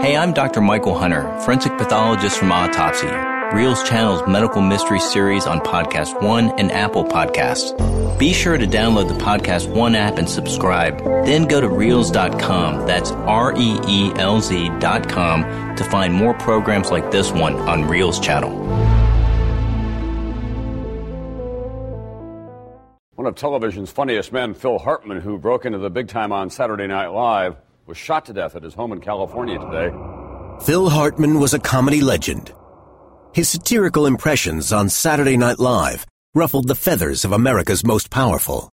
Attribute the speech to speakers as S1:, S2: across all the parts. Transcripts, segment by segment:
S1: Hey, I'm Dr. Michael Hunter, forensic pathologist from Autopsy, Reelz Channel's medical mystery series on Podcast One and Apple Podcasts. Be sure to download the Podcast One app and subscribe. Then go to Reelz.com, that's R E E L Z.com, to find more programs like this one on Reelz Channel.
S2: One of television's funniest men, Phil Hartman, who broke into the big time on Saturday Night Live, was shot to death at his home in California today.
S3: Phil Hartman was a comedy legend. His satirical impressions on Saturday Night Live ruffled the feathers of America's most powerful.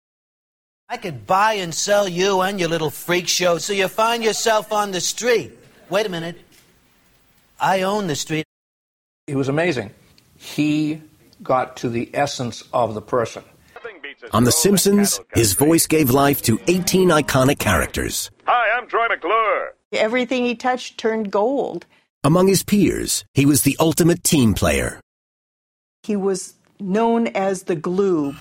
S4: I could buy and sell you and your little freak show so you find yourself on the street. Wait a minute. I own the street.
S5: It was amazing. He got to the essence of the person.
S3: On The Simpsons, his voice gave life to 18 iconic characters.
S6: Hi, I'm Troy McClure.
S7: Everything he touched turned gold.
S3: Among his peers, he was the ultimate team player.
S7: He was known as the glue.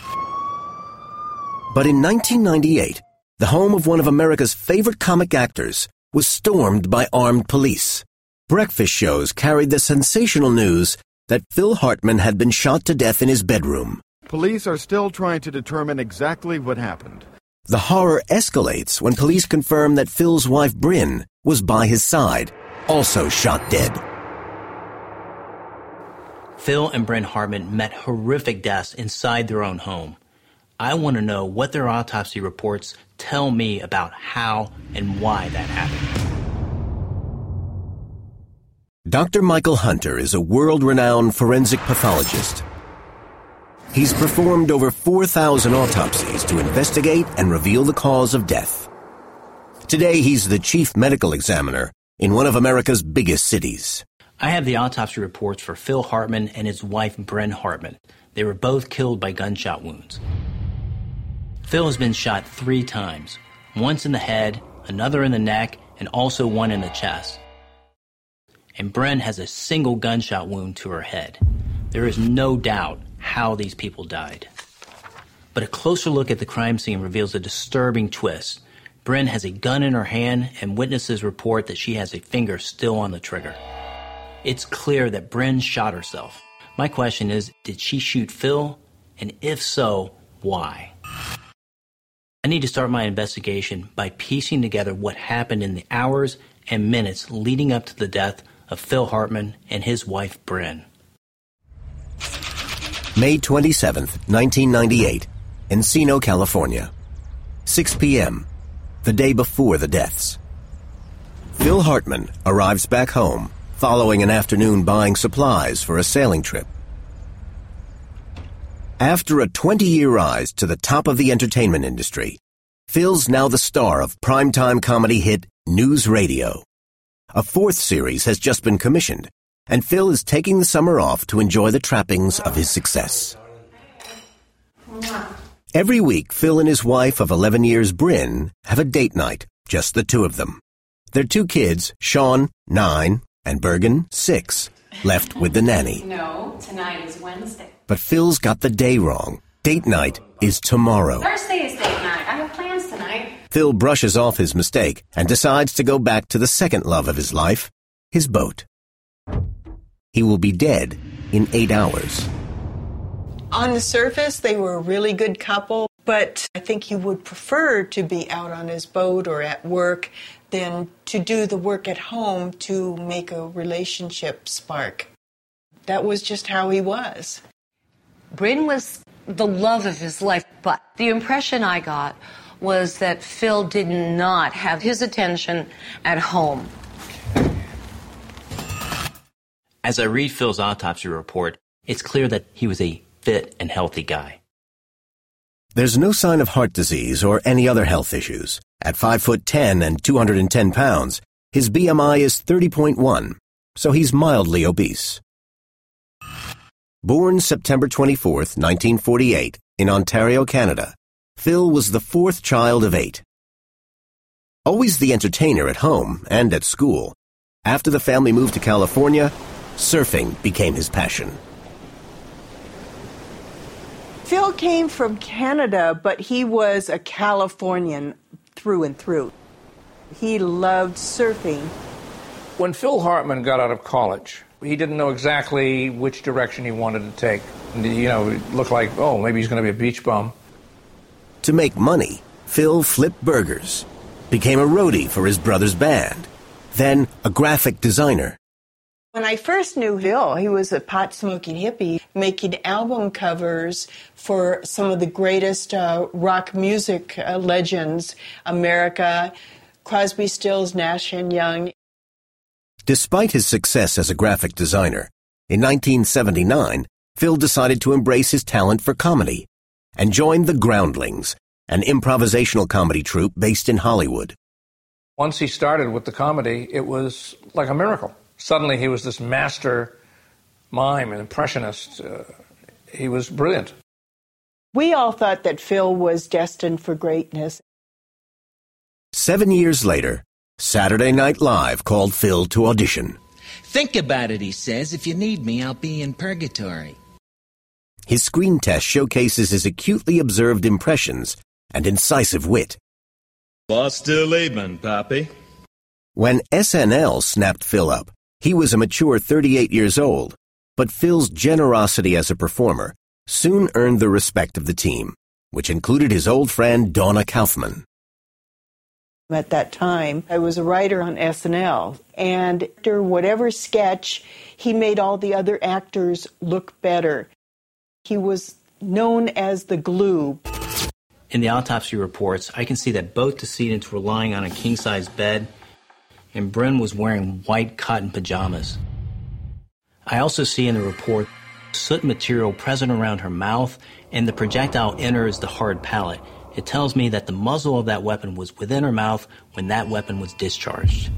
S3: But in 1998, the home of one of America's favorite comic actors was stormed by armed police. Breakfast shows carried the sensational news that Phil Hartman had been shot to death in his bedroom.
S8: Police are still trying to determine exactly what happened.
S3: The horror escalates when police confirm that Phil's wife Brynn was by his side, also shot dead.
S1: Phil and Brynn Hartman met horrific deaths inside their own home. I want to know what their autopsy reports tell me about how and why that happened.
S3: Dr. Michael Hunter is a world renowned forensic pathologist. He's performed over 4,000 autopsies to investigate and reveal the cause of death. Today, he's the chief medical examiner in one of America's biggest cities.
S1: I have the autopsy reports for Phil Hartman and his wife, Brynn Hartman. They were both killed by gunshot wounds. Phil has been shot three times once in the head, another in the neck, and also one in the chest. And Brynn has a single gunshot wound to her head. There is no doubt how these people died. But a closer look at the crime scene reveals a disturbing twist. Brynn has a gun in her hand, and witnesses report that she has a finger still on the trigger. It's clear that Brynn shot herself. My question is did she shoot Phil? And if so, why? I need to start my investigation by piecing together what happened in the hours and minutes leading up to the death of Phil Hartman and his wife, Brynn.
S3: May 27, 1998, Encino, California. 6 p.m., the day before the deaths. Phil Hartman arrives back home following an afternoon buying supplies for a sailing trip. After a 20 year rise to the top of the entertainment industry, Phil's now the star of primetime comedy hit News Radio. A fourth series has just been commissioned, and Phil is taking the summer off to enjoy the trappings of his success. Every week, Phil and his wife of 11 years, Brynn, have a date night, just the two of them. Their two kids, Sean, 9, and Bergen, 6, left with the nanny.
S9: No, tonight is Wednesday.
S3: But Phil's got the day wrong. Date night is tomorrow.
S9: Thursday is date night. I have plans tonight.
S3: Phil brushes off his mistake and decides to go back to the second love of his life, his boat. He will be dead in eight hours.
S7: On the surface, they were a really good couple, but I think he would prefer to be out on his boat or at work than to do the work at home to make a relationship spark. That was just how he was.
S10: Brynn was the love of his life, but the impression I got was that Phil did not have his attention at home.
S1: As I read Phil's autopsy report, it's clear that he was a fit and healthy guy.
S3: There's no sign of heart disease or any other health issues. At 5 foot 10 and 210 pounds, his BMI is 30.1, so he's mildly obese. Born September 24, 1948, in Ontario, Canada, Phil was the fourth child of eight. Always the entertainer at home and at school, after the family moved to California, surfing became his passion.
S7: Phil came from Canada, but he was a Californian through and through. He loved surfing.
S5: When Phil Hartman got out of college, he didn't know exactly which direction he wanted to take. You know, it looked like, oh, maybe he's going to be a beach bum.
S3: To make money, Phil flipped burgers, became a roadie for his brother's band, then a graphic designer.
S7: When I first knew Phil, he was a pot smoking hippie making album covers for some of the greatest uh, rock music uh, legends America, Crosby, Stills, Nash, and Young.
S3: Despite his success as a graphic designer, in 1979, Phil decided to embrace his talent for comedy and joined the Groundlings, an improvisational comedy troupe based in Hollywood.
S5: Once he started with the comedy, it was like a miracle. Suddenly he was this master mime and impressionist. Uh, he was brilliant.
S7: We all thought that Phil was destined for greatness.
S3: Seven years later, Saturday Night Live called Phil to audition.
S11: Think about it, he says. If you need me, I'll be in purgatory.
S3: His screen test showcases his acutely observed impressions and incisive wit.
S12: Boss still leaving, Poppy.
S3: When SNL snapped Phil up, he was a mature 38 years old, but Phil's generosity as a performer soon earned the respect of the team, which included his old friend Donna Kaufman.
S7: At that time, I was a writer on SNL, and after whatever sketch, he made all the other actors look better. He was known as the glue.
S1: In the autopsy reports, I can see that both decedents were lying on a king size bed, and Brynn was wearing white cotton pajamas. I also see in the report soot material present around her mouth, and the projectile enters the hard palate. It tells me that the muzzle of that weapon was within her mouth when that weapon was discharged.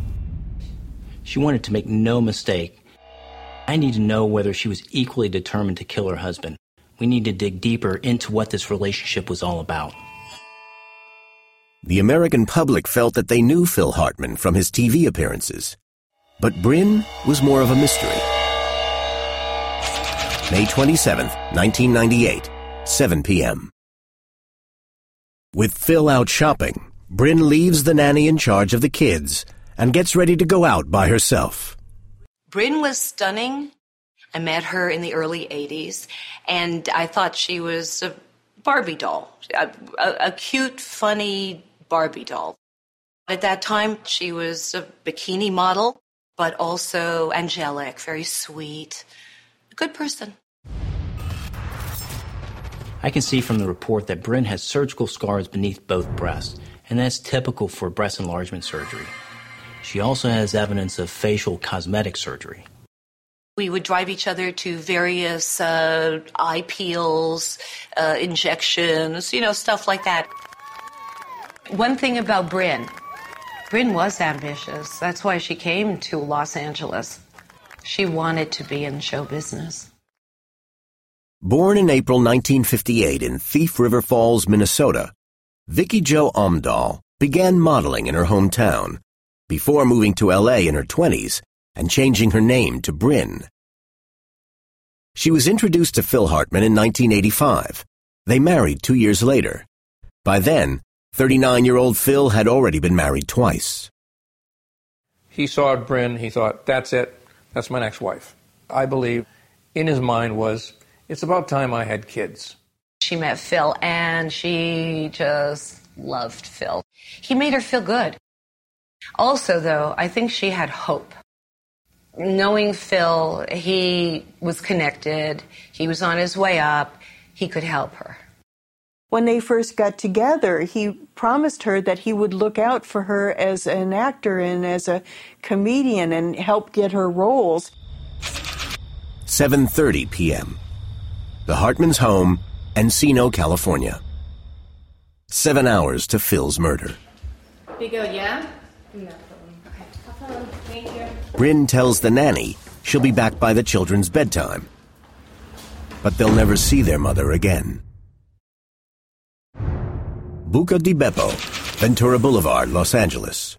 S1: She wanted to make no mistake. I need to know whether she was equally determined to kill her husband. We need to dig deeper into what this relationship was all about.
S3: The American public felt that they knew Phil Hartman from his TV appearances. But Brynn was more of a mystery. May 27, 1998, 7 p.m. With Phil out shopping, Brynn leaves the nanny in charge of the kids and gets ready to go out by herself.
S10: Brynn was stunning. I met her in the early 80s, and I thought she was a Barbie doll, a, a, a cute, funny Barbie doll. At that time, she was a bikini model, but also angelic, very sweet, a good person.
S1: I can see from the report that Brynn has surgical scars beneath both breasts, and that's typical for breast enlargement surgery. She also has evidence of facial cosmetic surgery.
S10: We would drive each other to various uh, eye peels, uh, injections, you know, stuff like that. One thing about Brynn, Brynn was ambitious. That's why she came to Los Angeles. She wanted to be in show business.
S3: Born in April 1958 in Thief River Falls, Minnesota, Vicki Jo Omdahl began modeling in her hometown before moving to LA in her 20s and changing her name to Brynn. She was introduced to Phil Hartman in 1985. They married two years later. By then, 39-year-old Phil had already been married twice.
S5: He saw Brynn, he thought, that's it, that's my next wife. I believe in his mind was, it's about time I had kids.
S10: She met Phil and she just loved Phil. He made her feel good. Also, though, I think she had hope. Knowing Phil, he was connected, he was on his way up, he could help her.
S7: When they first got together, he promised her that he would look out for her as an actor and as a comedian and help get her roles.
S3: 7:30 p.m. The Hartman's home, Encino, California. 7 hours to Phil's murder.
S9: Be good, yeah? No problem. Okay. Thank you.
S3: Brynn tells the nanny she'll be back by the children's bedtime. But they'll never see their mother again. Buca di Beppo, Ventura Boulevard, Los Angeles.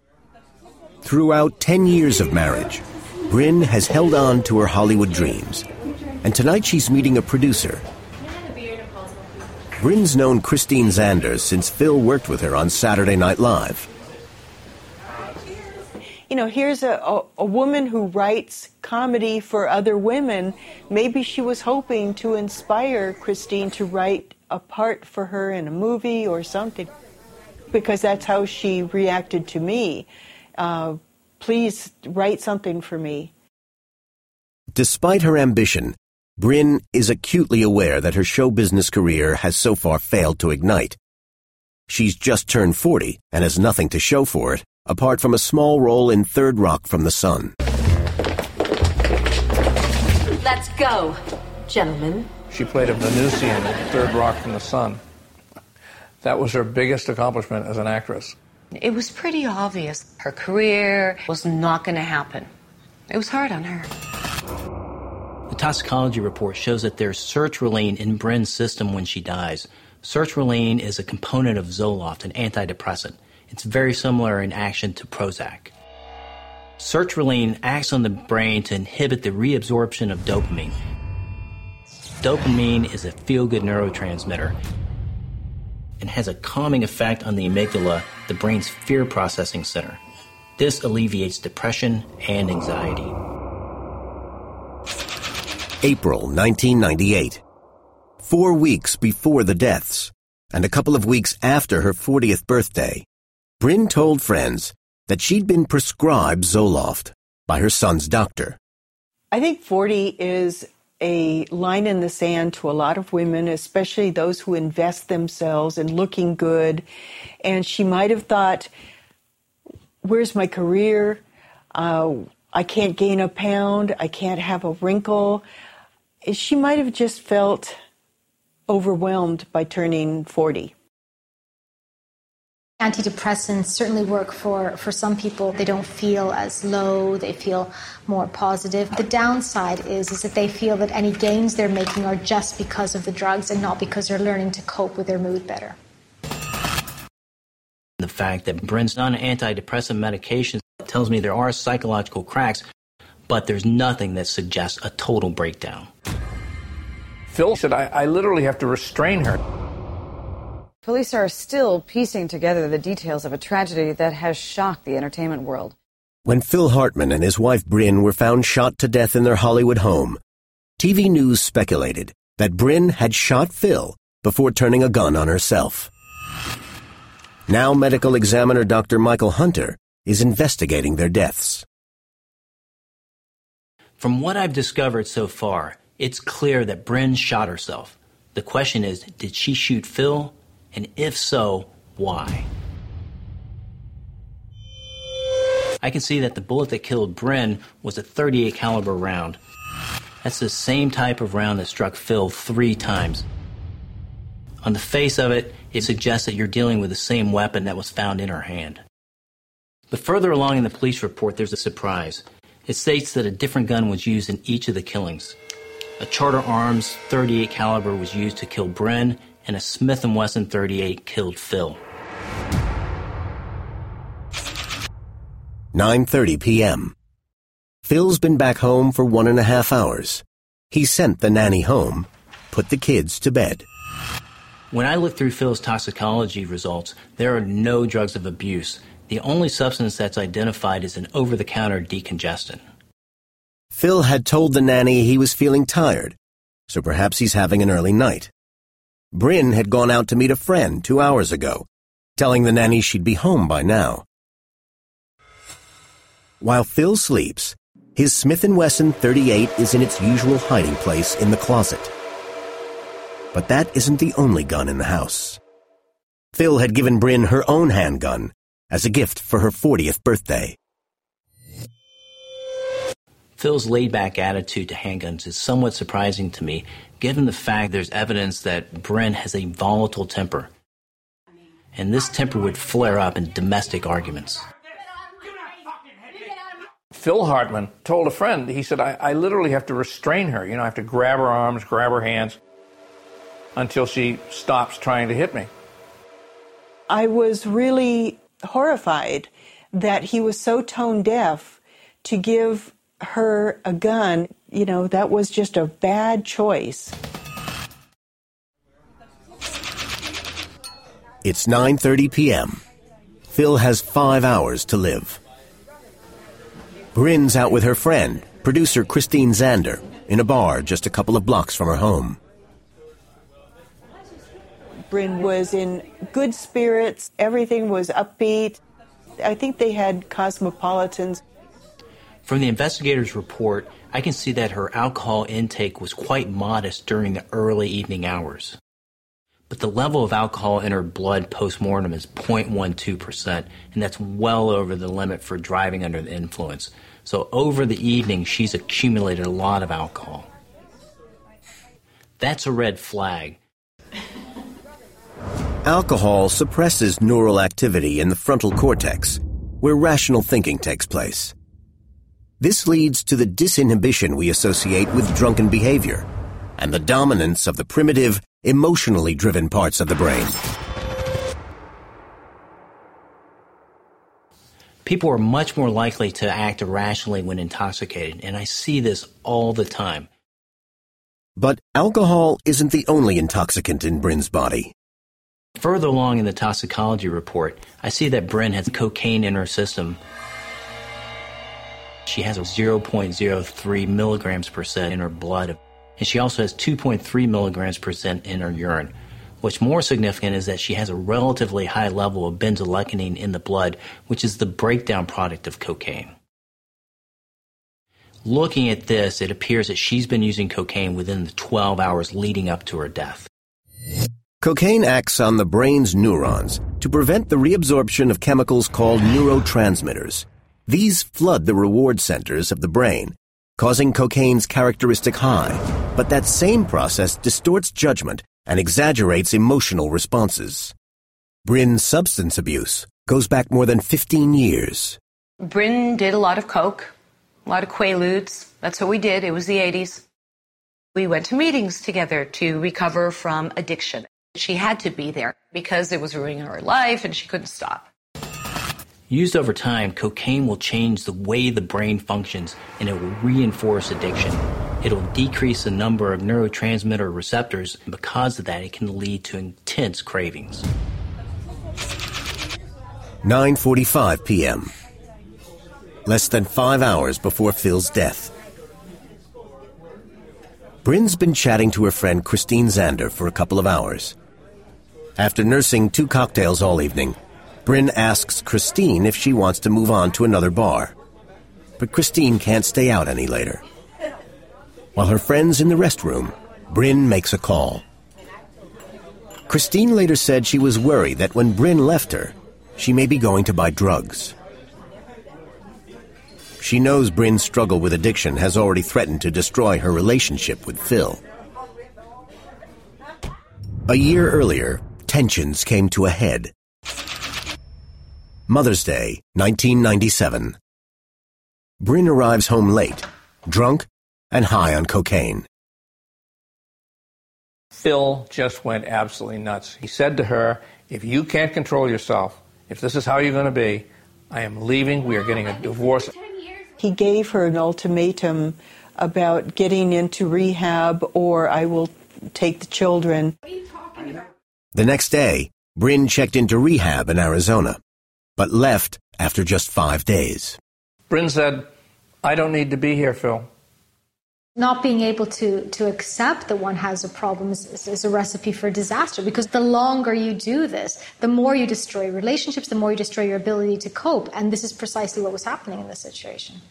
S3: Throughout 10 years of marriage, Brynn has held on to her Hollywood dreams, and tonight she's meeting a producer. Brynn's known Christine Zanders since Phil worked with her on Saturday Night Live.
S7: you know, here's a, a, a, woman who writes comedy for other women. Maybe she was hoping to inspire Christine to write a part for her in a movie or something, because that's how she reacted to me. Uh, please write something for me.
S3: Despite her ambition, Brynn is acutely aware that her show business career has so far failed to ignite. She's just turned 40 and has nothing to show for it, apart from a small role in Third Rock from the Sun.
S13: Let's go, gentlemen.
S5: She played a Venusian in Third Rock from the Sun. That was her biggest accomplishment as an actress.
S10: It was pretty obvious her career was not going to happen. It was hard on her.
S1: The toxicology report shows that there's sertraline in Brynn's system when she dies. Sertraline is a component of Zoloft, an antidepressant. It's very similar in action to Prozac. Sertraline acts on the brain to inhibit the reabsorption of dopamine. Dopamine is a feel good neurotransmitter and has a calming effect on the amygdala, the brain's fear processing center. This alleviates depression and anxiety.
S3: April 1998. Four weeks before the deaths, and a couple of weeks after her 40th birthday, Brynn told friends that she'd been prescribed Zoloft by her son's doctor.
S7: I think 40 is a line in the sand to a lot of women, especially those who invest themselves in looking good. And she might have thought, Where's my career? Uh, I can't gain a pound. I can't have a wrinkle. She might have just felt overwhelmed by turning 40.
S14: Antidepressants certainly work for, for some people. They don't feel as low, they feel more positive. The downside is, is that they feel that any gains they're making are just because of the drugs and not because they're learning to cope with their mood better.
S1: The fact that Brynn's on antidepressant medication tells me there are psychological cracks, but there's nothing that suggests a total breakdown.
S5: Phil said, I, I literally have to restrain her.
S15: Police are still piecing together the details of a tragedy that has shocked the entertainment world.
S3: When Phil Hartman and his wife Brynn were found shot to death in their Hollywood home, TV news speculated that Brynn had shot Phil before turning a gun on herself. Now medical examiner Dr. Michael Hunter is investigating their deaths.
S1: From what I've discovered so far, it's clear that Brynn shot herself. The question is, did she shoot Phil and if so, why? I can see that the bullet that killed Brynn was a 38 caliber round. That's the same type of round that struck Phil three times. On the face of it, it suggests that you're dealing with the same weapon that was found in her hand. But further along in the police report, there's a surprise. It states that a different gun was used in each of the killings. A Charter Arms 38 caliber was used to kill Brynn, and a Smith & Wesson 38 killed Phil.
S3: 9.30 p.m. Phil's been back home for one and a half hours. He sent the nanny home, put the kids to bed.
S1: When I looked through Phil's toxicology results, there are no drugs of abuse. The only substance that's identified is an over the counter decongestant.
S3: Phil had told the nanny he was feeling tired, so perhaps he's having an early night. Brynn had gone out to meet a friend two hours ago, telling the nanny she'd be home by now. While Phil sleeps, his Smith & Wesson 38 is in its usual hiding place in the closet. But that isn't the only gun in the house. Phil had given Brynn her own handgun as a gift for her 40th birthday.
S1: Phil's laid back attitude to handguns is somewhat surprising to me, given the fact there's evidence that Brynn has a volatile temper. And this temper would flare up in domestic arguments.
S5: Phil Hartman told a friend, he said, I, I literally have to restrain her. You know, I have to grab her arms, grab her hands until she stops trying to hit me.
S7: I was really horrified that he was so tone deaf to give her a gun, you know, that was just a bad choice.
S3: It's 9:30 p.m. Phil has 5 hours to live. Brynn's out with her friend, producer Christine Zander, in a bar just a couple of blocks from her home.
S7: Brynn was in good spirits. Everything was upbeat. I think they had cosmopolitans.
S1: From the investigator's report, I can see that her alcohol intake was quite modest during the early evening hours. But the level of alcohol in her blood post-mortem is 0.12%, and that's well over the limit for driving under the influence. So over the evening, she's accumulated a lot of alcohol. That's a red flag.
S3: Alcohol suppresses neural activity in the frontal cortex, where rational thinking takes place. This leads to the disinhibition we associate with drunken behavior and the dominance of the primitive, emotionally driven parts of the brain.
S1: People are much more likely to act irrationally when intoxicated, and I see this all the time.
S3: But alcohol isn't the only intoxicant in Brynn's body.
S1: Further along in the toxicology report, I see that Brynn has cocaine in her system. She has a 0.03 milligrams per cent in her blood, and she also has 2.3 milligrams per cent in her urine. What's more significant is that she has a relatively high level of benzoylecgonine in the blood, which is the breakdown product of cocaine. Looking at this, it appears that she's been using cocaine within the 12 hours leading up to her death.
S3: Cocaine acts on the brain's neurons to prevent the reabsorption of chemicals called neurotransmitters. These flood the reward centers of the brain, causing cocaine's characteristic high. But that same process distorts judgment and exaggerates emotional responses. Brynn's substance abuse goes back more than 15 years.
S10: Brynn did a lot of coke, a lot of quaaludes. That's what we did. It was the 80s. We went to meetings together to recover from addiction. She had to be there because it was ruining her life and she couldn't stop.
S1: Used over time, cocaine will change the way the brain functions and it will reinforce addiction. It'll decrease the number of neurotransmitter receptors, and because of that, it can lead to intense cravings.
S3: 9:45 p.m. Less than 5 hours before Phil's death. Brynn's been chatting to her friend Christine Zander for a couple of hours. After nursing two cocktails all evening, Brynn asks Christine if she wants to move on to another bar. But Christine can't stay out any later. While her friend's in the restroom, Brynn makes a call. Christine later said she was worried that when Brynn left her, she may be going to buy drugs. She knows Bryn's struggle with addiction has already threatened to destroy her relationship with Phil. A year earlier, tensions came to a head. Mother's Day, 1997. Brynn arrives home late, drunk, and high on cocaine.
S5: Phil just went absolutely nuts. He said to her, If you can't control yourself, if this is how you're going to be, I am leaving. We are getting a divorce.
S7: He gave her an ultimatum about getting into rehab or I will take the children.
S3: The next day, Brynn checked into rehab in Arizona, but left after just five days.
S5: Brynn said, I don't need to be here, Phil.
S14: Not being able to, to accept that one has a problem is, is a recipe for disaster because the longer you do this, the more you destroy relationships, the more you destroy your ability to cope. And this is precisely what was happening in this situation.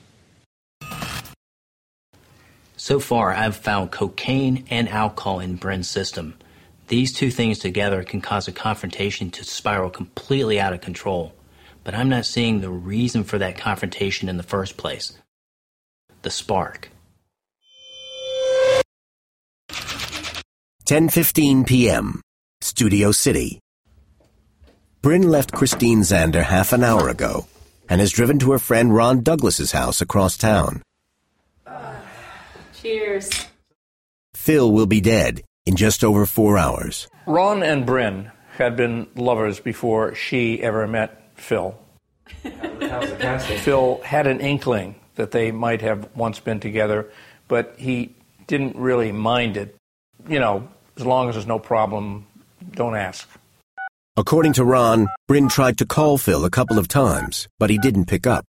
S1: So far, I've found cocaine and alcohol in Brynn's system. These two things together can cause a confrontation to spiral completely out of control. But I'm not seeing the reason for that confrontation in the first place. The spark.
S3: 10:15 p.m. Studio City. Brynn left Christine Zander half an hour ago and has driven to her friend Ron Douglas's house across town.
S9: Cheers.
S3: Phil will be dead in just over 4 hours.
S5: Ron and Brynn had been lovers before she ever met Phil. Phil had an inkling that they might have once been together, but he didn't really mind it. You know, as long as there's no problem, don't ask.
S3: According to Ron, Brynn tried to call Phil a couple of times, but he didn't pick up.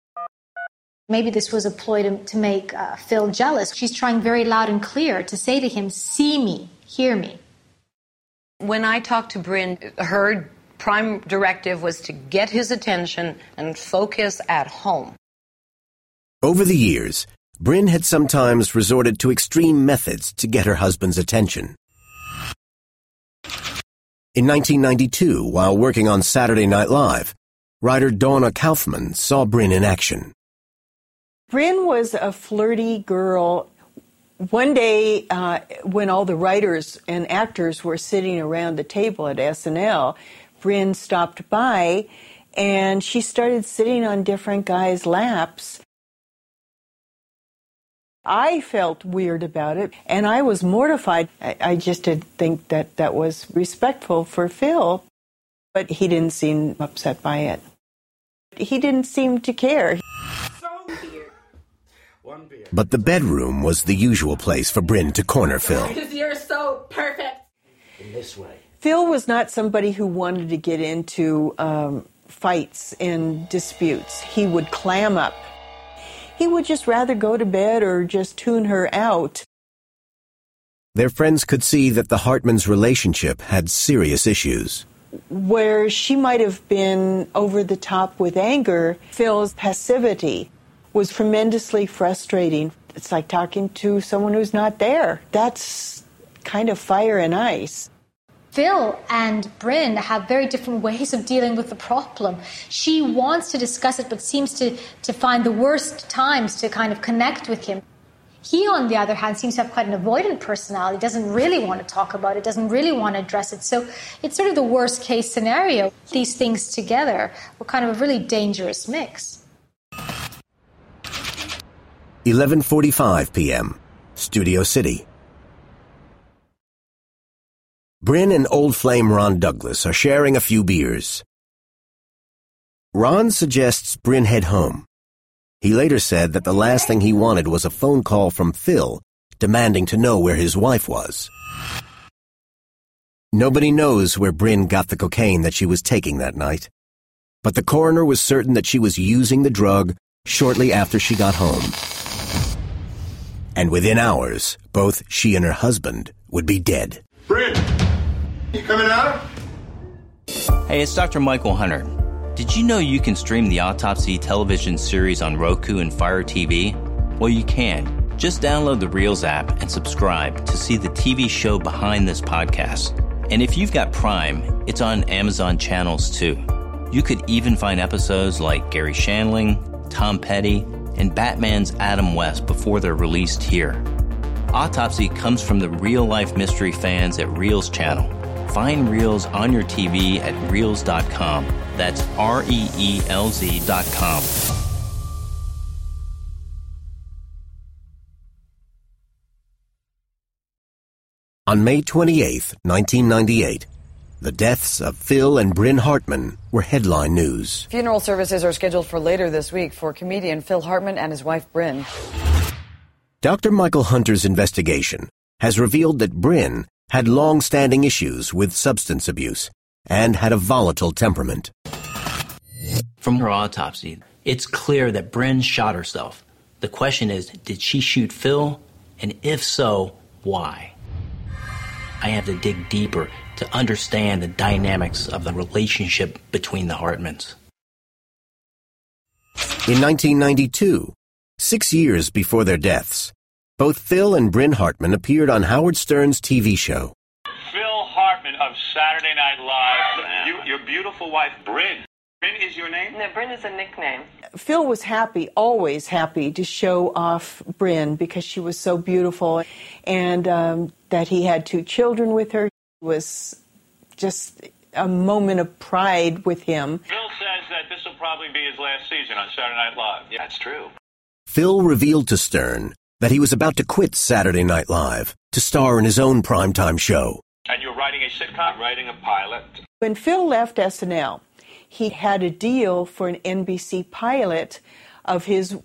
S14: Maybe this was a ploy to, to make uh, Phil jealous. She's trying very loud and clear to say to him, See me, hear me.
S10: When I talked to Brynn, her prime directive was to get his attention and focus at home.
S3: Over the years, Brynn had sometimes resorted to extreme methods to get her husband's attention. In 1992, while working on Saturday Night Live, writer Donna Kaufman saw Brynn in action.
S7: Brynn was a flirty girl. One day, uh, when all the writers and actors were sitting around the table at SNL, Brynn stopped by and she started sitting on different guys' laps. I felt weird about it and I was mortified. I, I just didn't think that that was respectful for Phil, but he didn't seem upset by it. He didn't seem to care.
S3: But the bedroom was the usual place for Brynn to corner Phil.
S9: Because you're so perfect.
S4: In this way.
S7: Phil was not somebody who wanted to get into um, fights and disputes. He would clam up. He would just rather go to bed or just tune her out.
S3: Their friends could see that the Hartmans' relationship had serious issues.
S7: Where she might have been over the top with anger, Phil's passivity was tremendously frustrating. It's like talking to someone who's not there. That's kind of fire and ice.
S14: Phil and Brynn have very different ways of dealing with the problem. She wants to discuss it, but seems to, to find the worst times to kind of connect with him. He, on the other hand, seems to have quite an avoidant personality, doesn't really want to talk about it, doesn't really want to address it. So it's sort of the worst case scenario. These things together were kind of a really dangerous mix.
S3: 11:45 p.m. Studio City. Brynn and old flame Ron Douglas are sharing a few beers. Ron suggests Brynn head home. He later said that the last thing he wanted was a phone call from Phil demanding to know where his wife was. Nobody knows where Brynn got the cocaine that she was taking that night, but the coroner was certain that she was using the drug shortly after she got home. And within hours, both she and her husband would be dead.
S6: Brynn, you coming out?
S1: Hey, it's Dr. Michael Hunter. Did you know you can stream the Autopsy television series on Roku and Fire TV? Well, you can. Just download the Reelz app and subscribe to see the TV show behind this podcast. And if you've got Prime, it's on Amazon channels too. You could even find episodes like Garry Shandling, Tom Petty, and Batman's Adam West before they're released here. Autopsy comes from the real life mystery fans at Reelz channel. Find Reelz on your TV at Reelz.com. That's R E E L Z.com.
S3: On May 28, 1998, the deaths of Phil and Brynn Hartman were headline news.
S15: Funeral services are scheduled for later this week for comedian Phil Hartman and his wife Brynn.
S3: Dr. Michael Hunter's investigation has revealed that Brynn had long-standing issues with substance abuse and had a volatile temperament.
S1: From her autopsy, it's clear that Brynn shot herself. The question is, did she shoot Phil? And if so, why? I have to dig deeper to understand the dynamics of the relationship between the Hartmans.
S3: In 1992, six years before their deaths, both Phil and Brynn Hartman appeared on Howard Stern's TV show.
S16: Phil Hartman of Saturday Night Live. You, your beautiful wife, Brynn. Brynn is your name?
S7: No, Brynn is a nickname. Phil was happy, always happy, to show off Brynn because she was so beautiful and um, that he had two children with her was just a moment of pride with him.
S16: Phil says that this will probably be his last season on Saturday Night Live. Yeah, that's true.
S3: Phil revealed to Stern that he was about to quit Saturday Night Live to star in his own primetime show.
S16: And you're writing a sitcom, writing a pilot.
S7: When Phil left SNL, he had a deal for an NBC pilot of his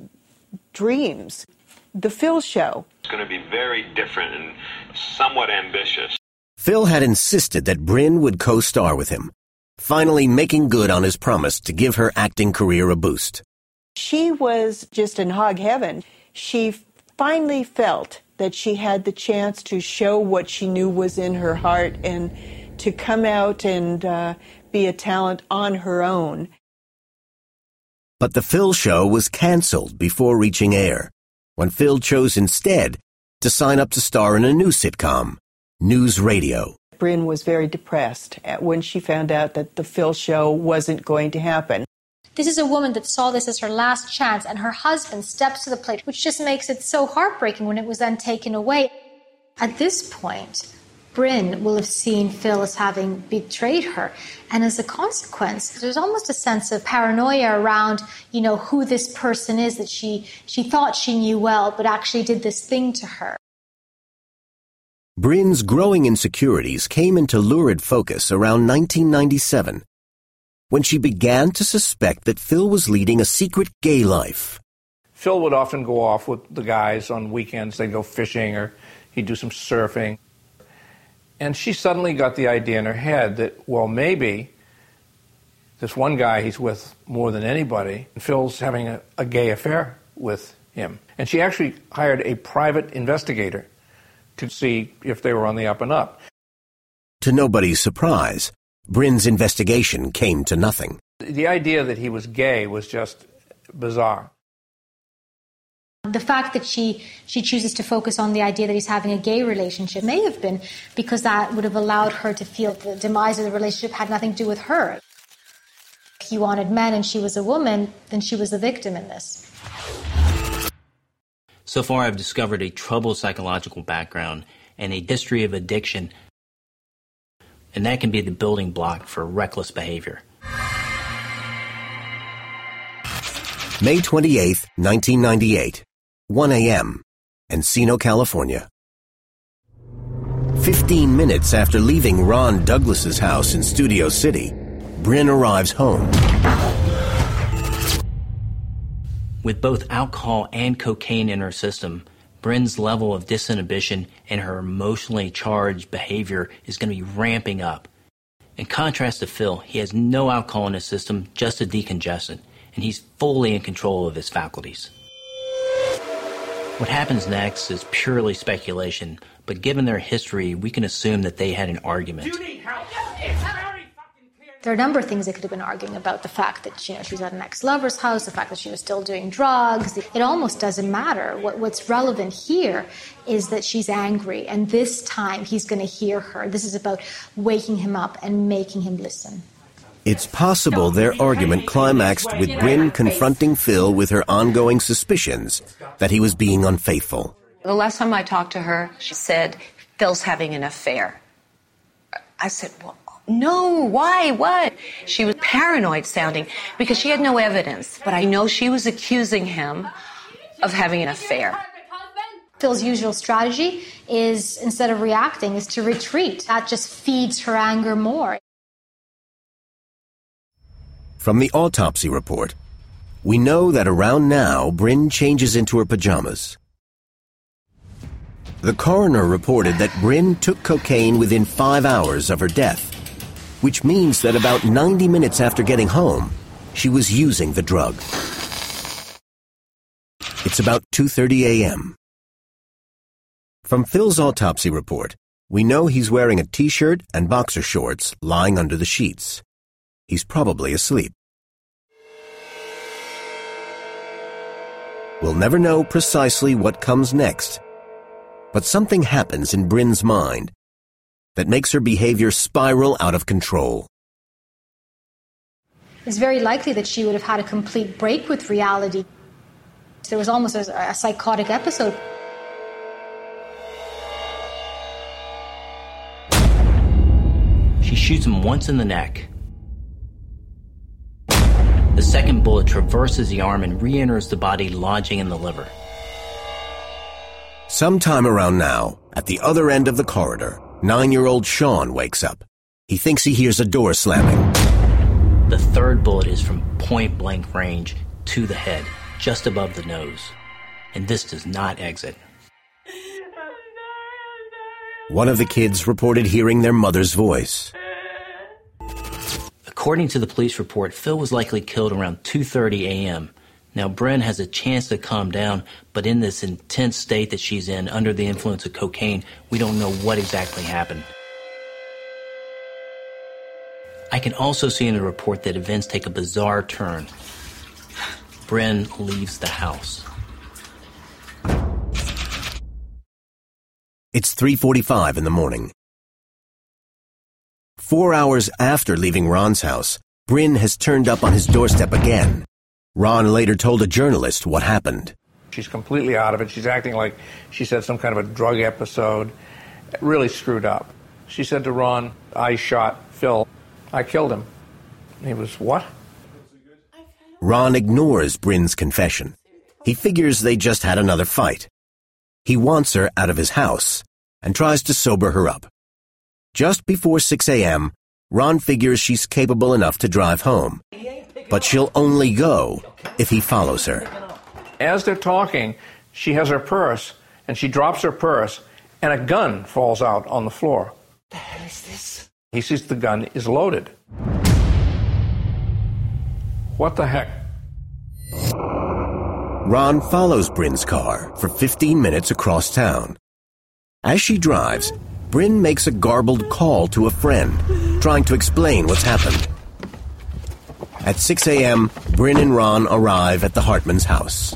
S7: dreams, The Phil Show.
S16: It's going to be very different and somewhat ambitious.
S3: Phil had insisted that Brynn would co-star with him, finally making good on his promise to give her acting career a boost.
S7: She was just in hog heaven. She finally felt that she had the chance to show what she knew was in her heart and to come out and uh, be a talent on her own.
S3: But the Phil show was canceled before reaching air, when Phil chose instead to sign up to star in a new sitcom, News Radio.
S7: Brynn was very depressed when she found out that the Phil show wasn't going to happen.
S14: This is a woman that saw this as her last chance, and her husband steps to the plate, which just makes it so heartbreaking when it was then taken away. At this point, Brynn will have seen Phil as having betrayed her. And as a consequence, there's almost a sense of paranoia around, you know, who this person is that she, she thought she knew well, but actually did this thing to her.
S3: Brynn's growing insecurities came into lurid focus around 1997 when she began to suspect that Phil was leading a secret gay life.
S5: Phil would often go off with the guys on weekends. They'd go fishing or he'd do some surfing. And she suddenly got the idea in her head that, well, maybe this one guy he's with more than anybody, Phil's having a, a gay affair with him. And she actually hired a private investigator to see if they were on the up and up.
S3: To nobody's surprise, Brynn's investigation came to nothing.
S5: The idea that he was gay was just bizarre.
S14: The fact that she, she chooses to focus on the idea that he's having a gay relationship may have been because that would have allowed her to feel the demise of the relationship had nothing to do with her. If he wanted men and she was a woman, then she was the victim in this.
S1: So far, I've discovered a troubled psychological background and a history of addiction, and that can be the building block for reckless behavior.
S3: May 28, 1998. 1 a.m., Encino, California. Fifteen minutes after leaving Ron Douglas's house in Studio City, Brynn arrives home.
S1: With both alcohol and cocaine in her system, Brynn's level of disinhibition and her emotionally charged behavior is going to be ramping up. In contrast to Phil, he has no alcohol in his system, just a decongestant, and he's fully in control of his faculties. What happens next is purely speculation, but given their history, we can assume that they had an argument.
S14: There are a number of things they could have been arguing about the fact that you know she was at an ex-lover's house, the fact that she was still doing drugs. It almost doesn't matter. What, what's relevant here is that she's angry, and this time he's going to hear her. This is about waking him up and making him listen.
S3: It's possible their argument climaxed with Brynn confronting Phil with her ongoing suspicions that he was being unfaithful.
S10: The last time I talked to her, she said, Phil's having an affair. I said, well, no, why? What? She was paranoid sounding because she had no evidence, but I know she was accusing him of having an affair.
S14: Phil's usual strategy is instead of reacting is to retreat. That just feeds her anger more.
S3: From the autopsy report, we know that around now, Brynn changes into her pajamas. The coroner reported that Brynn took cocaine within five hours of her death, which means that about 90 minutes after getting home, she was using the drug. It's about 2.30 a.m. From Phil's autopsy report, we know he's wearing a t-shirt and boxer shorts lying under the sheets. He's probably asleep. We'll never know precisely what comes next, but something happens in Brynn's mind that makes her behavior spiral out of control.
S14: It's very likely that she would have had a complete break with reality. There was almost a, a psychotic episode.
S1: She shoots him once in the neck. The second bullet traverses the arm and re enters the body, lodging in the liver.
S3: Sometime around now, at the other end of the corridor, nine year old Sean wakes up. He thinks he hears a door slamming.
S1: The third bullet is from point blank range to the head, just above the nose. And this does not exit.
S3: One of the kids reported hearing their mother's voice.
S1: According to the police report, Phil was likely killed around 2:30 a.m. Now, Brynn has a chance to calm down, but in this intense state that she's in, under the influence of cocaine, we don't know what exactly happened. I can also see in the report that events take a bizarre turn. Brynn leaves the house.
S3: It's 3:45 in the morning. 4 hours after leaving Ron's house, Brynn has turned up on his doorstep again. Ron later told a journalist what happened.
S5: She's completely out of it. She's acting like she said some kind of a drug episode. Really screwed up. She said to Ron, I shot Phil. I killed him. He was, what?
S3: Ron ignores Brynn's confession. He figures they just had another fight. He wants her out of his house and tries to sober her up. Just before 6 a.m., Ron figures she's capable enough to drive home, but she'll only go if he follows her.
S5: As they're talking, she has her purse, and she drops her purse, and a gun falls out on the floor.
S11: The hell is this?
S5: He sees the gun is loaded. What the heck?
S3: Ron follows Brynn's car for 15 minutes across town. As she drives, Brynn makes a garbled call to a friend, trying to explain what's happened. At 6 a.m., Brynn and Ron arrive at the Hartman's house.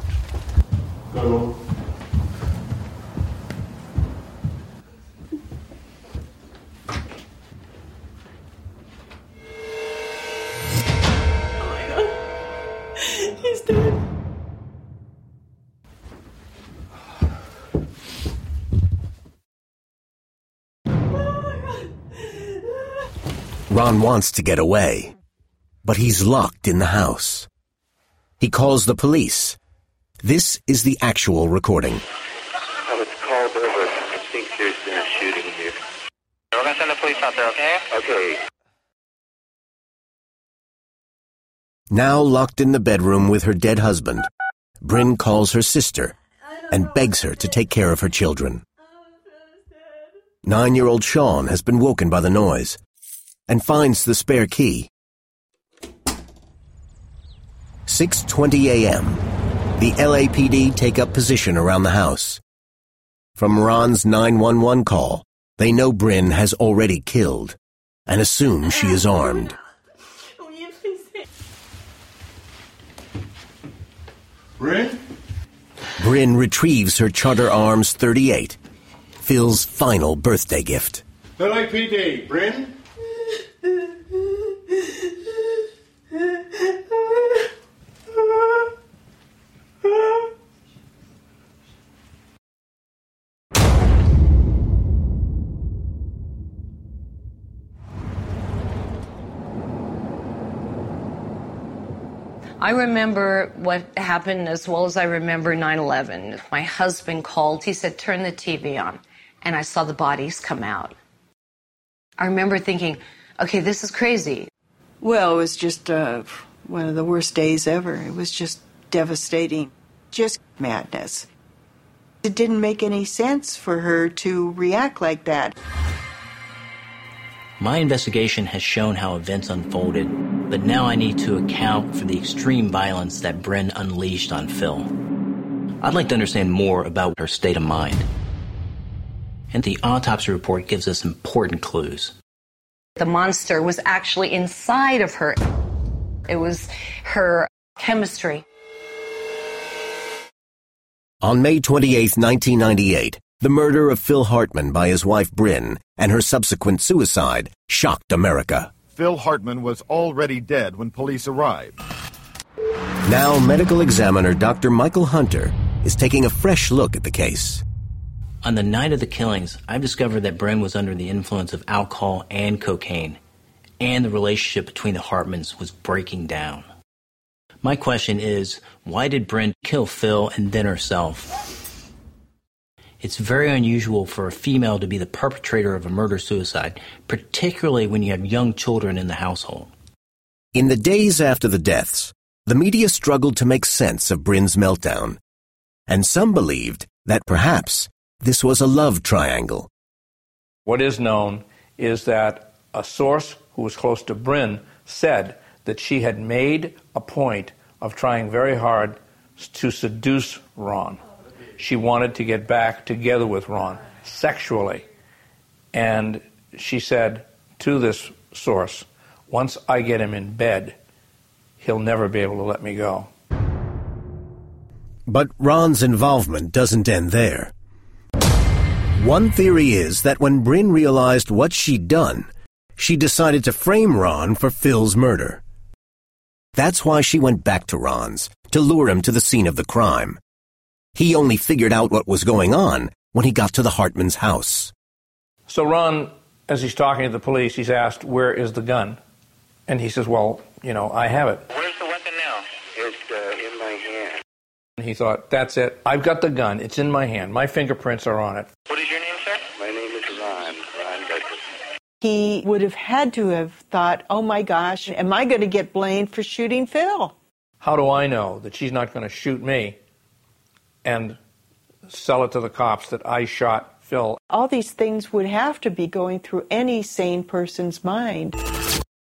S7: Oh He's dead.
S3: Ron wants to get away, but he's locked in the house. He calls the police. This is the actual recording.
S17: Oh, it's called over. I think there's been a shooting here. We're gonna send the police out there, okay? Okay.
S3: Now locked in the bedroom with her dead husband, Brynn calls her sister and begs her to take care of her children. Nine-year-old Sean has been woken by the noise and finds the spare key. 6:20 a.m. The LAPD take up position around the house. From Ron's 911 call, they know Brynn has already killed and assume she is armed.
S6: Brynn?
S3: Brynn retrieves her Charter Arms 38, Phil's final birthday gift.
S6: LAPD, Brynn?
S10: I remember what happened as well as I remember 9 11. My husband called, he said, Turn the TV on. And I saw the bodies come out. I remember thinking, okay, this is crazy.
S7: Well, it was just uh, one of the worst days ever. It was just devastating, just madness. It didn't make any sense for her to react like that.
S1: My investigation has shown how events unfolded, but now I need to account for the extreme violence that Brynn unleashed on Phil. I'd like to understand more about her state of mind. And the autopsy report gives us important clues.
S10: The monster was actually inside of her. It was her chemistry.
S3: On May 28, 1998, the murder of Phil Hartman by his wife Brynn and her subsequent suicide shocked America.
S8: Phil Hartman was already dead when police arrived.
S3: Now, medical examiner Dr. Michael Hunter is taking a fresh look at the case.
S1: On the night of the killings, I've discovered that Brynn was under the influence of alcohol and cocaine, and the relationship between the Hartmans was breaking down. My question is, why did Brynn kill Phil and then herself? It's very unusual for a female to be the perpetrator of a murder suicide, particularly when you have young children in the household.
S3: In the days after the deaths, the media struggled to make sense of Brynn's meltdown, and some believed that perhaps this was a love triangle.
S5: What is known is that a source who was close to Brynn said that she had made a point of trying very hard to seduce Ron. She wanted to get back together with Ron sexually. And she said to this source, once I get him in bed, he'll never be able to let me go.
S3: But Ron's involvement doesn't end there. One theory is that when Brynn realized what she'd done, she decided to frame Ron for Phil's murder. That's why she went back to Ron's, to lure him to the scene of the crime. He only figured out what was going on when he got to the Hartman's house.
S5: So Ron, as he's talking to the police, he's asked, Where is the gun? And he says, Well, you know, I have it.
S17: Where's the weapon now? It's uh, in my hand.
S5: And he thought, That's it. I've got the gun. It's in my hand. My fingerprints are on it.
S17: What is your name, sir? My name is Ron. Ron Douglas.
S7: He would have had to have thought, oh my gosh, am I going to get blamed for shooting Phil?
S5: How do I know that she's not going to shoot me and sell it to the cops that I shot Phil?
S7: All these things would have to be going through any sane person's mind.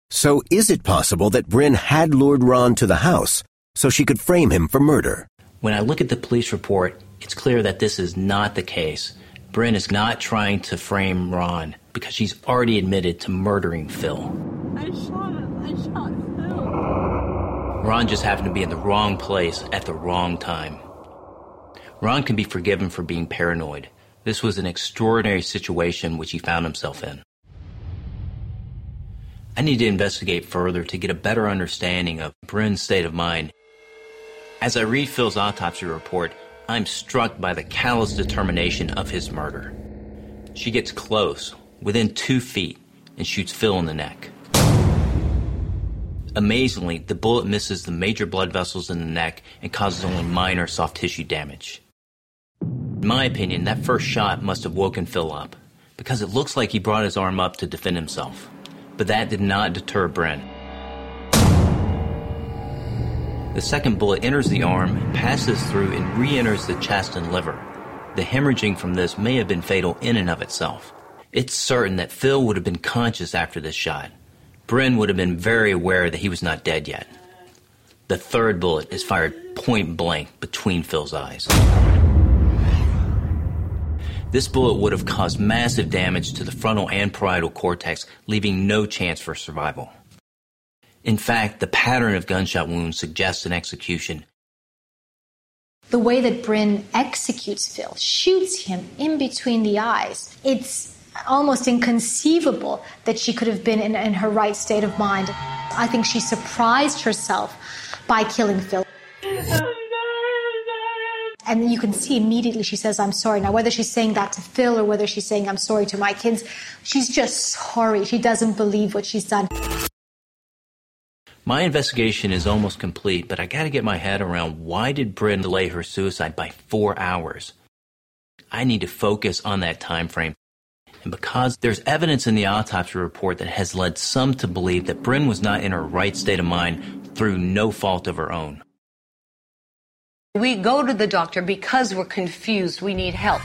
S3: So is it possible that Brynn had lured Ron to the house so she could frame him for murder?
S1: When I look at the police report, it's clear that this is not the case. Brynn is not trying to frame Ron because she's already admitted to murdering Phil.
S9: I shot him. I shot Phil.
S1: Ron just happened to be in the wrong place at the wrong time. Ron can be forgiven for being paranoid. This was an extraordinary situation which he found himself in. I need to investigate further to get a better understanding of Brynn's state of mind. As I read Phil's autopsy report, I'm struck by the callous determination of his murder. She gets close, within two feet, and shoots Phil in the neck. Amazingly, the bullet misses the major blood vessels in the neck and causes only minor soft tissue damage. In my opinion, that first shot must have woken Phil up, because it looks like he brought his arm up to defend himself. But that did not deter Brynn. The second bullet enters the arm, passes through, and re enters the chest and liver. The hemorrhaging from this may have been fatal in and of itself. It's certain that Phil would have been conscious after this shot. Brynn would have been very aware that he was not dead yet. The third bullet is fired point blank between Phil's eyes. This bullet would have caused massive damage to the frontal and parietal cortex, leaving no chance for survival. In fact, the pattern of gunshot wounds suggests an execution.
S14: The way that Brynn executes Phil, shoots him in between the eyes, it's almost inconceivable that she could have been in, in her right state of mind. I think she surprised herself by killing Phil. And you can see immediately she says, I'm sorry. Now, whether she's saying that to Phil or whether she's saying, I'm sorry to my kids, she's just sorry. She doesn't believe what she's done.
S1: My investigation is almost complete, but I gotta get my head around why did Brynn delay her suicide by four hours? I need to focus on that time frame. And because there's evidence in the autopsy report that has led some to believe that Brynn was not in her right state of mind through no fault of her own.
S10: We go to the doctor because we're confused. We need help.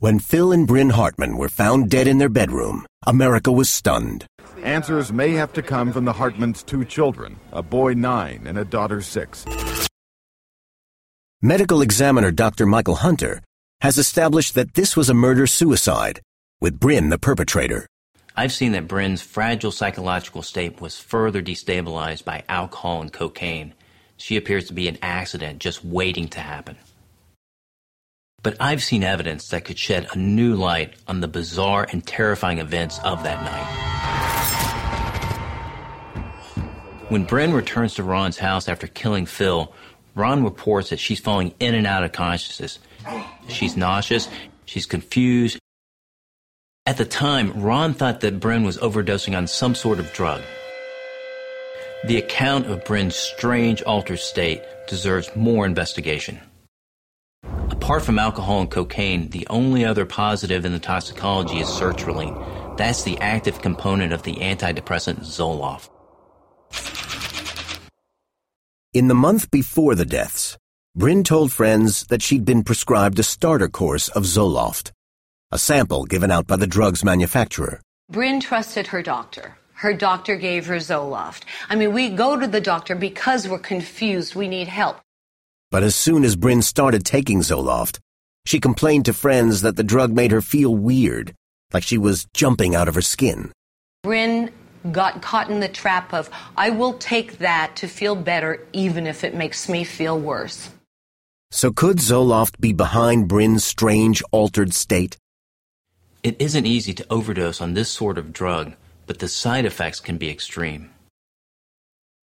S3: When Phil and Brynn Hartman were found dead in their bedroom, America was stunned.
S8: Answers may have to come from the Hartmans' two children, a boy nine and a daughter six.
S3: Medical examiner Dr. Michael Hunter has established that this was a murder suicide, with Brynn the perpetrator.
S1: I've seen that Brynn's fragile psychological state was further destabilized by alcohol and cocaine. She appears to be an accident just waiting to happen. But I've seen evidence that could shed a new light on the bizarre and terrifying events of that night. When Brynn returns to Ron's house after killing Phil, Ron reports that she's falling in and out of consciousness. She's nauseous, she's confused. At the time, Ron thought that Brynn was overdosing on some sort of drug. The account of Brynn's strange altered state deserves more investigation. Apart from alcohol and cocaine, the only other positive in the toxicology is sertraline. That's the active component of the antidepressant Zoloft.
S3: In the month before the deaths, Brynn told friends that she'd been prescribed a starter course of Zoloft, a sample given out by the drug's manufacturer.
S10: Brynn trusted her doctor. Her doctor gave her Zoloft. I mean, we go to the doctor because we're confused. We need help.
S3: But as soon as Brynn started taking Zoloft, she complained to friends that the drug made her feel weird, like she was jumping out of her skin.
S10: Brynn got caught in the trap of, I will take that to feel better even if it makes me feel worse.
S3: So could Zoloft be behind Brynn's strange altered state?
S1: It isn't easy to overdose on this sort of drug, but the side effects can be extreme.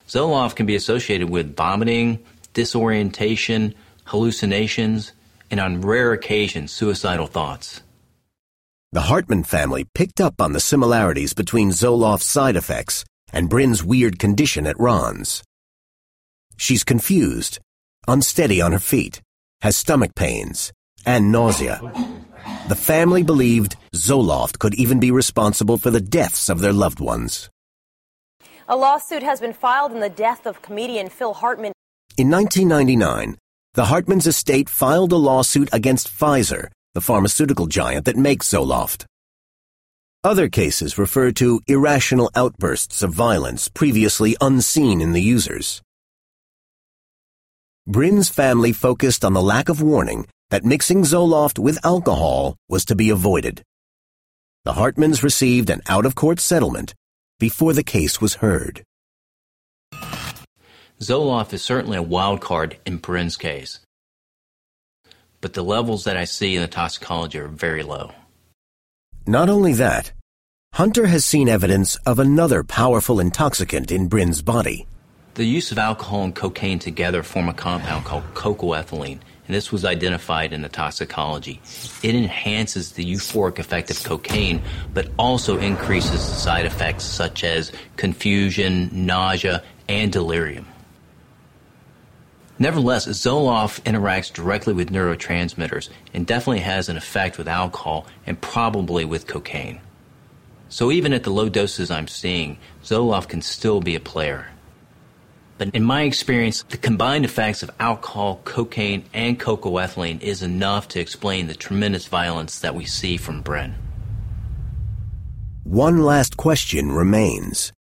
S1: Zoloft can be associated with vomiting, disorientation, hallucinations, and on rare occasions, suicidal thoughts.
S3: The Hartman family picked up on the similarities between Zoloft's side effects and Brynn's weird condition at Ron's. She's confused, unsteady on her feet, has stomach pains, and nausea. The family believed Zoloft could even be responsible for the deaths of their loved ones.
S18: A lawsuit has been filed in the death of comedian Phil Hartman.
S3: In 1999, the Hartman's estate filed a lawsuit against Pfizer the pharmaceutical giant that makes Zoloft. Other cases refer to irrational outbursts of violence previously unseen in the users. Brynn's family focused on the lack of warning that mixing Zoloft with alcohol was to be avoided. The Hartmans received an out-of-court settlement before the case was heard.
S1: Zoloft is certainly a wild card in Brynn's case but the levels that I see in the toxicology are very low.
S3: Not only that, Hunter has seen evidence of another powerful intoxicant in Brynn's body.
S1: The use of alcohol and cocaine together form a compound called cocoethylene, and this was identified in the toxicology. It enhances the euphoric effect of cocaine, but also increases the side effects such as confusion, nausea, and delirium. Nevertheless, Zoloft interacts directly with neurotransmitters and definitely has an effect with alcohol and probably with cocaine. So even at the low doses I'm seeing, Zoloft can still be a player. But in my experience, the combined effects of alcohol, cocaine, and cocoethylene is enough to explain the tremendous violence that we see from Brynn.
S3: One last question remains.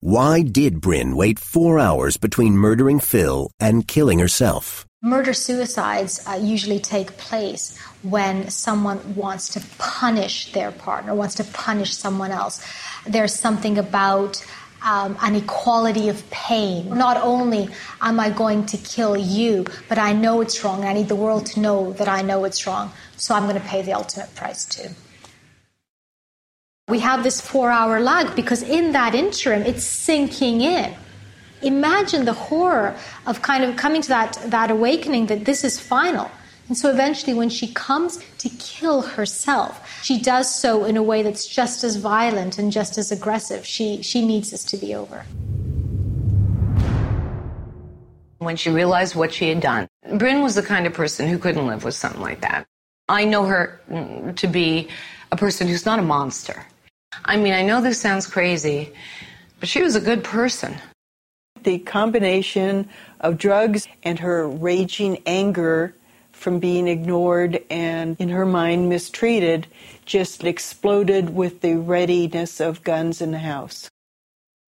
S3: Why did Brynn wait four hours between murdering Phil and killing herself?
S14: Murder suicides uh, usually take place when someone wants to punish their partner, wants to punish someone else. There's something about um, an equality of pain. Not only am I going to kill you, but I know it's wrong. I need the world to know that I know it's wrong. So I'm going to pay the ultimate price too. We have this four hour lag because in that interim, it's sinking in. Imagine the horror of kind of coming to that, that awakening that this is final. And so eventually, when she comes to kill herself, she does so in a way that's just as violent and just as aggressive. She, she needs this to be over.
S10: When she realized what she had done, Brynn was the kind of person who couldn't live with something like that. I know her mm, to be a person who's not a monster. I mean, I know this sounds crazy, but she was a good person.
S7: The combination of drugs and her raging anger from being ignored and, in her mind, mistreated just exploded with the readiness of guns in the house.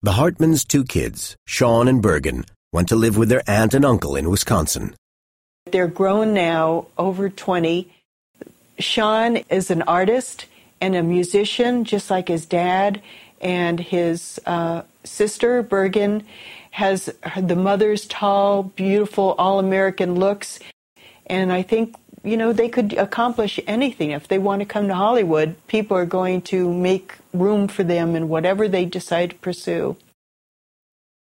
S3: The Hartmans' two kids, Sean and Bergen, went to live with their aunt and uncle in Wisconsin.
S7: They're grown now, over 20. Sean is an artist and a musician, just like his dad. And his uh, sister, Bergen, has the mother's tall, beautiful, all American looks. And I think, you know, they could accomplish anything. If they want to come to Hollywood, people are going to make room for them in whatever they decide to pursue.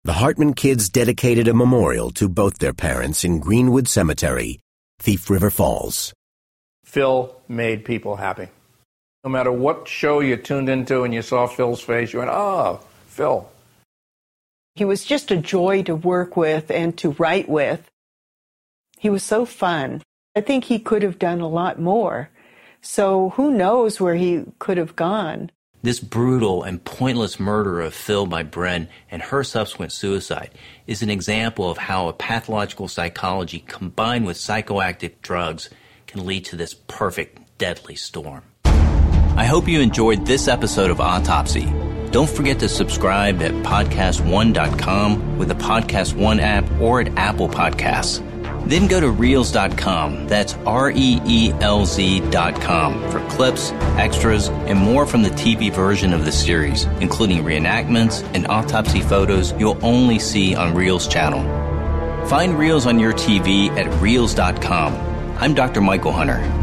S3: The Hartman kids dedicated a memorial to both their parents in Greenwood Cemetery, Thief River Falls.
S5: Phil made people happy. No matter what show you tuned into and you saw Phil's face, you went, oh, Phil.
S7: He was just a joy to work with and to write with. He was so fun. I think he could have done a lot more. So who knows where he could have gone.
S1: This brutal and pointless murder of Phil by Brynn and her subsequent suicide is an example of how a pathological psychology combined with psychoactive drugs can lead to this perfect deadly storm. I hope you enjoyed this episode of Autopsy. Don't forget to subscribe at podcast1.com with the Podcast One app or at Apple Podcasts. Then go to Reelz.com, that's R E E L Z.com, for clips, extras, and more from the TV version of the series, including reenactments and autopsy photos you'll only see on Reelz channel. Find Reelz on your TV at Reelz.com. I'm Dr. Michael Hunter.